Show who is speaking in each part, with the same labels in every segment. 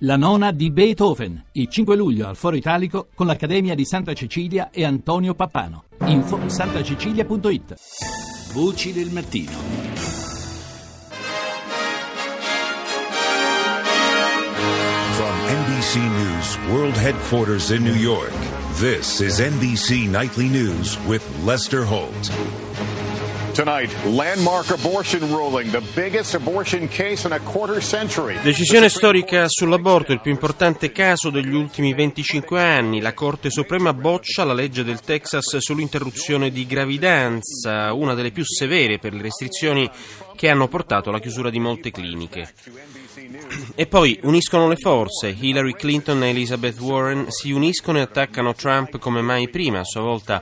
Speaker 1: La nona di Beethoven, il 5 luglio al Foro Italico con l'Accademia di Santa Cecilia e Antonio Pappano. Info santacecilia.it. Voci del mattino.
Speaker 2: From NBC News World Headquarters in New York, this is NBC Nightly News with Lester Holt.
Speaker 3: Tonight, landmark abortion ruling, the biggest abortion case in a quarter century.
Speaker 4: Decisione storica sull'aborto, il più importante caso degli ultimi 25 anni. La Corte Suprema boccia la legge del Texas sull'interruzione di gravidanza, una delle più severe per le restrizioni che hanno portato alla chiusura di molte cliniche. E poi uniscono le forze. Hillary Clinton e Elizabeth Warren si uniscono e attaccano Trump come mai prima. A sua volta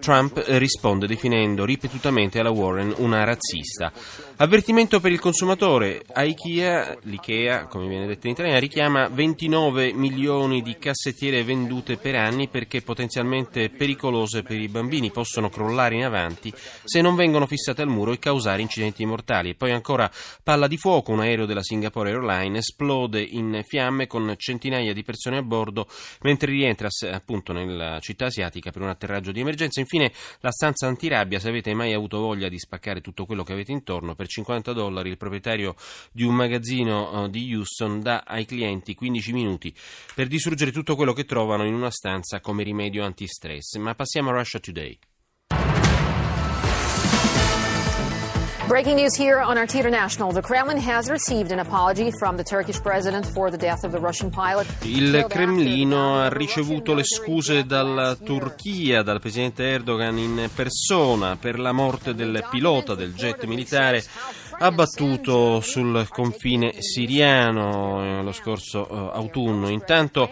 Speaker 4: Trump risponde definendo ripetutamente alla Warren una razzista. Avvertimento per il consumatore. IKEA, l'IKEA, come viene detto in italiano, richiama 29 milioni di cassettiere vendute per anni perché potenzialmente pericolose per i bambini. Possono crollare in avanti se non vengono fissate al muro e causare incidenti mortali. E poi ancora palla di fuoco. Un aereo della Singapore Airlines esplode in fiamme con centinaia di persone a bordo mentre rientra appunto nella città asiatica per un atterraggio di emergenza. Infine la stanza antirabbia. Se avete mai avuto voglia di spaccare tutto quello che avete intorno per 50 dollari il proprietario di un magazzino eh, di Houston dà ai clienti 15 minuti per distruggere tutto quello che trovano in una stanza come rimedio antistress. Ma passiamo a Russia Today.
Speaker 5: Breaking news here on RT International. The Kremlin has received an apology from the Turkish president for the death of the Russian pilot.
Speaker 4: Il Cremlino ha ricevuto le scuse dalla Turchia, dal presidente Erdogan in persona per la morte del pilota del jet militare abbattuto sul confine siriano eh, lo scorso uh, autunno. Intanto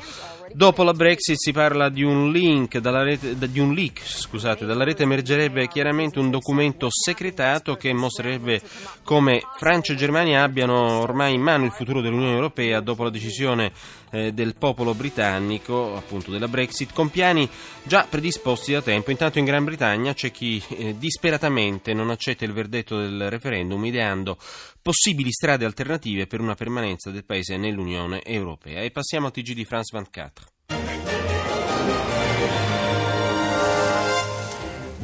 Speaker 4: Dopo la Brexit si parla di un, link dalla rete, di un leak, scusate, dalla rete emergerebbe chiaramente un documento segretato che mostrerebbe come Francia e Germania abbiano ormai in mano il futuro dell'Unione Europea dopo la decisione eh, del popolo britannico, appunto della Brexit, con piani già predisposti da tempo. Intanto in Gran Bretagna c'è chi eh, disperatamente non accetta il verdetto del referendum, ideando possibili strade alternative per una permanenza del paese nell'Unione Europea. E passiamo al TG di France 24.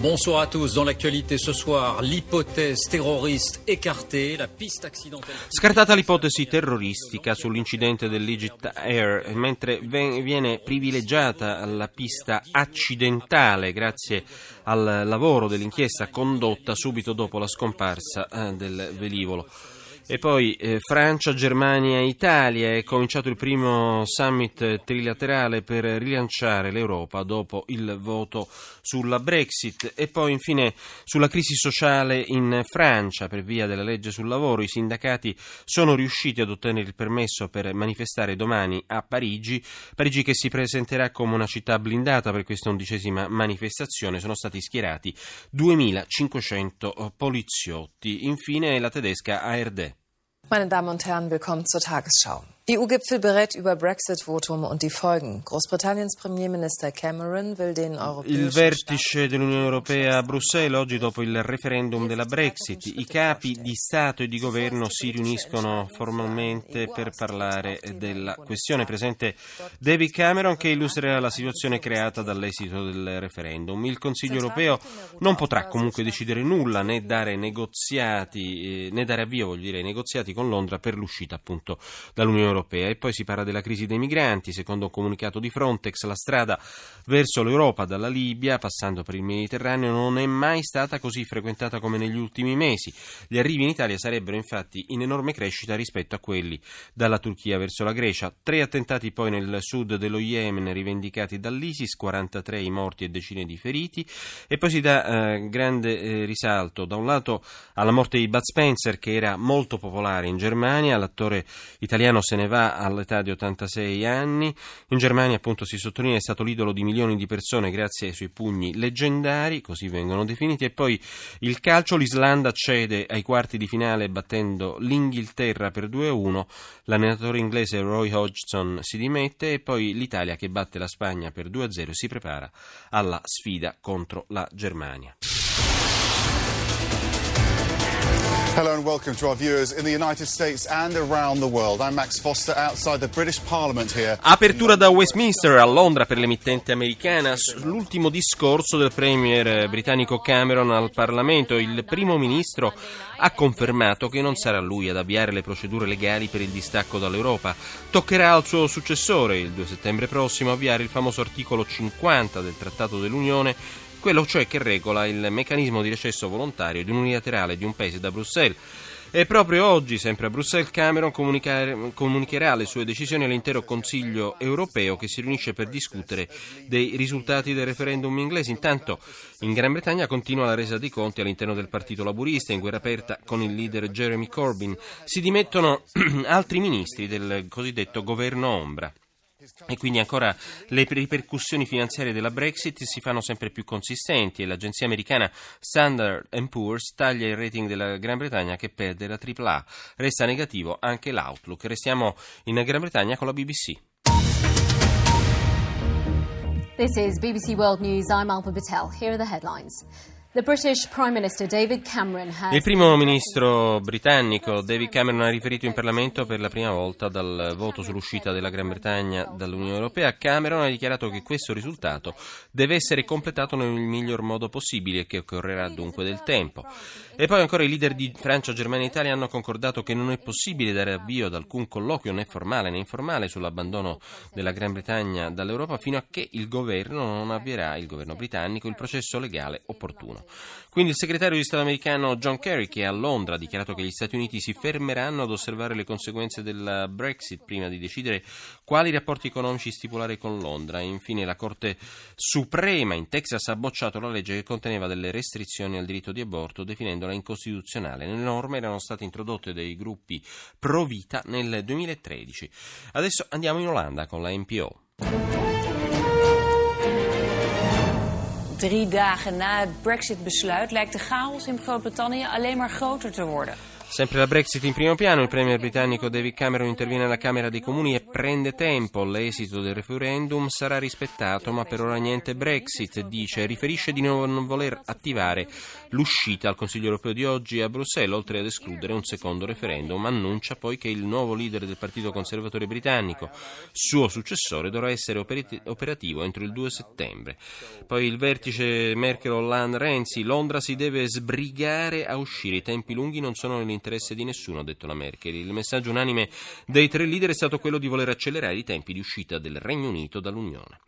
Speaker 6: Bonsoir à tous. Dans l'actualité ce soir, l'ipotèse terroriste écartée, la piste accidentelle.
Speaker 4: Scartata l'ipotesi terroristica sull'incidente dell'Egypt Air, mentre viene privilegiata la pista accidentale grazie al lavoro dell'inchiesta condotta subito dopo la scomparsa eh, del velivolo. E poi eh, Francia, Germania, Italia. È cominciato il primo summit trilaterale per rilanciare l'Europa dopo il voto sulla Brexit. E poi infine sulla crisi sociale in Francia per via della legge sul lavoro. I sindacati sono riusciti ad ottenere il permesso per manifestare domani a Parigi. Parigi che si presenterà come una città blindata per questa undicesima manifestazione. Sono stati schierati 2500 poliziotti. Infine la tedesca ARD.
Speaker 7: Meine Damen und Herren, willkommen zur Tagesschau. EU-Gipfel berät über Brexit-Votum und die Folgen. Großbritanniens Premierminister Cameron will den europäischen
Speaker 4: Il vertice dell'Unione Europea a Bruxelles oggi dopo il referendum della Brexit. I capi di Stato e di governo si riuniscono formalmente per parlare della questione. Presente David Cameron che illustrerà la situazione creata dall'esito del referendum. Il Consiglio europeo non potrà comunque decidere nulla né dare negoziati, eh, né dare avvio, voglio dire, ai negoziati con Londra per l'uscita appunto dall'Unione Europea europea. E poi si parla della crisi dei migranti. Secondo un comunicato di Frontex, la strada verso l'Europa dalla Libia, passando per il Mediterraneo, non è mai stata così frequentata come negli ultimi mesi. Gli arrivi in Italia sarebbero infatti in enorme crescita rispetto a quelli dalla Turchia verso la Grecia. Tre attentati poi nel sud dello Yemen rivendicati dall'ISIS, 43 i morti e decine di feriti. E poi si dà eh, grande eh, risalto da un lato alla morte di Bud Spencer, che era molto popolare in Germania, l'attore italiano se ne va all'età di 86 anni. In Germania, appunto, si sottolinea è stato l'idolo di milioni di persone grazie ai suoi pugni leggendari, così vengono definiti. E poi il calcio, l'Islanda cede ai quarti di finale battendo l'Inghilterra per 2-1. L'allenatore inglese Roy Hodgson si dimette e poi l'Italia che batte la Spagna per 2-0 e si prepara alla sfida contro la Germania.
Speaker 8: Hello and welcome to our viewers in the United States and around the world. I'm Max Foster outside the British Parliament here.
Speaker 4: Apertura da Westminster a Londra per l'emittente americana l'ultimo discorso del premier britannico Cameron al Parlamento. Il primo ministro ha confermato che non sarà lui ad avviare le procedure legali per il distacco dall'Europa. Toccherà al suo successore, il 2 settembre prossimo, avviare il famoso articolo 50 del Trattato dell'Unione quello cioè che regola il meccanismo di recesso volontario di un unilaterale di un paese da Bruxelles. E proprio oggi, sempre a Bruxelles, Cameron comunicherà le sue decisioni all'intero Consiglio europeo che si riunisce per discutere dei risultati del referendum inglese. Intanto in Gran Bretagna continua la resa dei conti all'interno del Partito Laburista, in guerra aperta con il leader Jeremy Corbyn. Si dimettono altri ministri del cosiddetto governo ombra. E quindi ancora le ripercussioni finanziarie della Brexit si fanno sempre più consistenti e l'agenzia americana Standard Poor's taglia il rating della Gran Bretagna che perde la AAA. Resta negativo anche l'outlook. Restiamo in Gran Bretagna con la BBC.
Speaker 5: This is BBC World News. I'm Alpa Patel. Here are the headlines.
Speaker 4: Il primo ministro britannico David Cameron ha riferito in Parlamento per la prima volta dal voto sull'uscita della Gran Bretagna dall'Unione Europea. Cameron ha dichiarato che questo risultato deve essere completato nel miglior modo possibile e che occorrerà dunque del tempo. E poi ancora i leader di Francia, Germania e Italia hanno concordato che non è possibile dare avvio ad alcun colloquio né formale né informale sull'abbandono della Gran Bretagna dall'Europa fino a che il governo non avvierà, il governo britannico, il processo legale opportuno. Quindi il segretario di Stato americano John Kerry, che a Londra ha dichiarato che gli Stati Uniti si fermeranno ad osservare le conseguenze della Brexit prima di decidere quali rapporti economici stipulare con Londra. E infine la Corte Suprema in Texas ha bocciato la legge che conteneva delle restrizioni al diritto di aborto, definendola incostituzionale. Le norme erano state introdotte dai gruppi pro vita nel 2013. Adesso andiamo in Olanda con la NPO.
Speaker 9: Drie dagen na het Brexit-besluit lijkt de chaos in Groot-Brittannië alleen maar groter te worden.
Speaker 4: Sempre la Brexit in primo piano, il premier britannico David Cameron interviene alla Camera dei Comuni e prende tempo. L'esito del referendum sarà rispettato, ma per ora niente Brexit, dice. Riferisce di non voler attivare l'uscita al Consiglio europeo di oggi a Bruxelles, oltre ad escludere un secondo referendum. Annuncia poi che il nuovo leader del Partito Conservatore britannico, suo successore, dovrà essere operativo entro il 2 settembre. Poi il vertice Merkel-Hollande-Renzi, Londra si deve sbrigare a uscire, i tempi lunghi non sono nell'interesse interesse di nessuno, ha detto la Merkel. Il messaggio unanime dei tre leader è stato quello di voler accelerare i tempi di uscita del Regno Unito dall'Unione.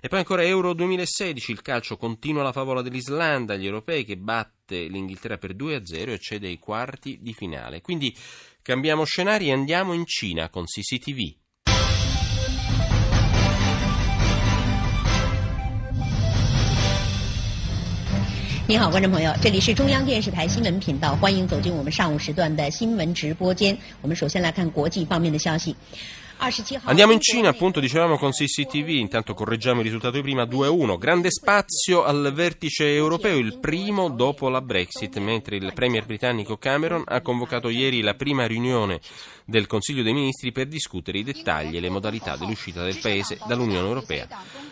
Speaker 4: E poi ancora Euro 2016, il calcio continua la favola dell'Islanda, gli europei che batte l'Inghilterra per 2-0 e cede ai quarti di finale. Quindi cambiamo scenari e andiamo in Cina con CCTV.
Speaker 10: 你好，观众朋友，这里是中央电视台新闻频道，欢迎走进我们上午时段的新闻直播间。我们首先来看国际方面的消息。
Speaker 4: Andiamo in Cina, appunto, dicevamo con CCTV, intanto correggiamo il risultato di prima 2-1. Grande spazio al vertice europeo, il primo dopo la Brexit, mentre il premier britannico Cameron ha convocato ieri la prima riunione del Consiglio dei Ministri per discutere i dettagli e le modalità dell'uscita del paese dall'Unione Europea.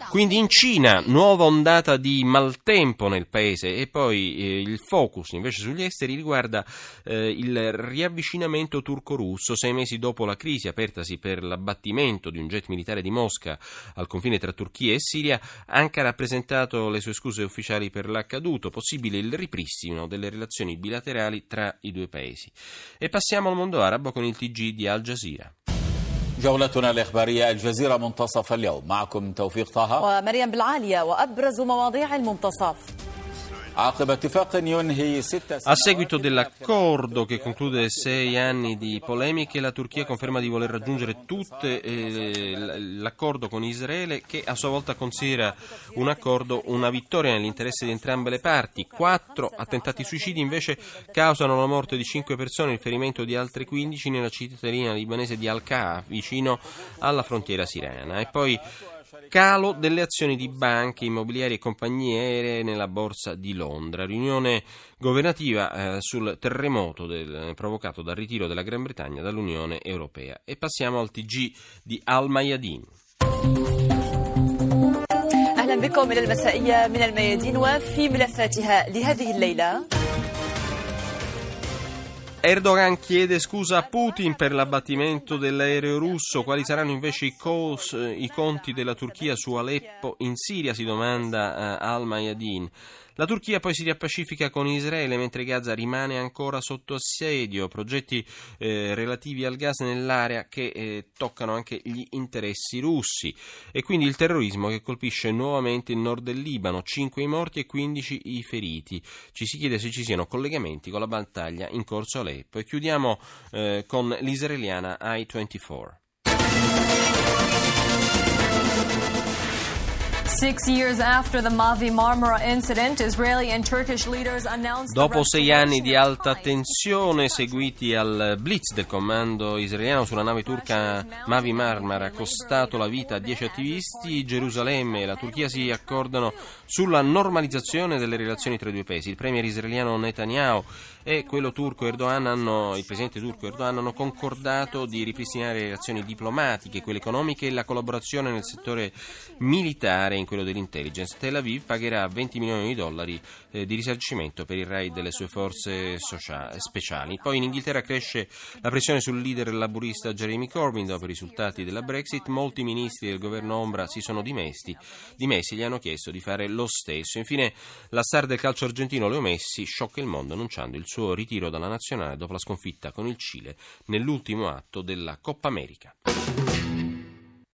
Speaker 4: Quindi in Cina, nuova ondata di maltempo nel paese e poi eh, il focus invece sugli esteri riguarda eh, il riavvicinamento turco-russo sei mesi dopo la crisi apertasi per l'abbattimento di un jet militare di Mosca al confine tra Turchia e Siria. Ankara ha presentato le sue scuse ufficiali per l'accaduto, possibile il ripristino delle relazioni bilaterali tra i due paesi. E passiamo al mondo arabo con il TG di Al Jazeera.
Speaker 11: جولتنا الإخبارية الجزيرة منتصف اليوم. معكم توفيق طه.
Speaker 12: ومريم بالعالية وأبرز مواضيع المنتصف.
Speaker 4: A seguito dell'accordo che conclude sei anni di polemiche, la Turchia conferma di voler raggiungere tutte eh, l'accordo con Israele, che a sua volta considera un accordo una vittoria nell'interesse di entrambe le parti. Quattro attentati suicidi invece causano la morte di cinque persone e il ferimento di altre 15 nella cittadina libanese di Al-Qa, vicino alla frontiera siriana. E poi calo delle azioni di banche, immobiliari e compagnie aeree nella borsa di Londra. Riunione governativa eh, sul terremoto del, provocato dal ritiro della Gran Bretagna dall'Unione Europea. E passiamo al TG di Al Mayadin.
Speaker 12: أهلا بكم إلى المسائية من الميادين وفي ملفاتها لهذه الليلة
Speaker 4: Erdogan chiede scusa a Putin per l'abbattimento dell'aereo russo. Quali saranno invece i, cos, i conti della Turchia su Aleppo in Siria? Si domanda uh, Al-Mayadin. La Turchia poi si riappacifica con Israele mentre Gaza rimane ancora sotto assedio, progetti eh, relativi al gas nell'area che eh, toccano anche gli interessi russi e quindi il terrorismo che colpisce nuovamente il nord del Libano, 5 i morti e 15 i feriti. Ci si chiede se ci siano collegamenti con la battaglia in corso Aleppo e chiudiamo eh, con l'israeliana I-24. Dopo sei anni di alta tensione seguiti al blitz del comando israeliano sulla nave turca Mavi Marmara ha costato la vita a dieci attivisti, Gerusalemme e la Turchia si accordano sulla normalizzazione delle relazioni tra i due paesi. Il premier israeliano Netanyahu e quello turco Erdogan hanno, il presidente turco Erdogan hanno concordato di ripristinare le relazioni diplomatiche, quelle economiche e la collaborazione nel settore militare. In quello dell'intelligence. Tel Aviv pagherà 20 milioni di dollari eh, di risarcimento per il raid delle sue forze sociali, speciali. Poi in Inghilterra cresce la pressione sul leader laburista Jeremy Corbyn dopo i risultati della Brexit. Molti ministri del governo Ombra si sono dimessi, dimessi gli hanno chiesto di fare lo stesso. Infine la star del calcio argentino Leo Messi sciocca il mondo annunciando il suo ritiro dalla nazionale dopo la sconfitta con il Cile nell'ultimo atto della Coppa America.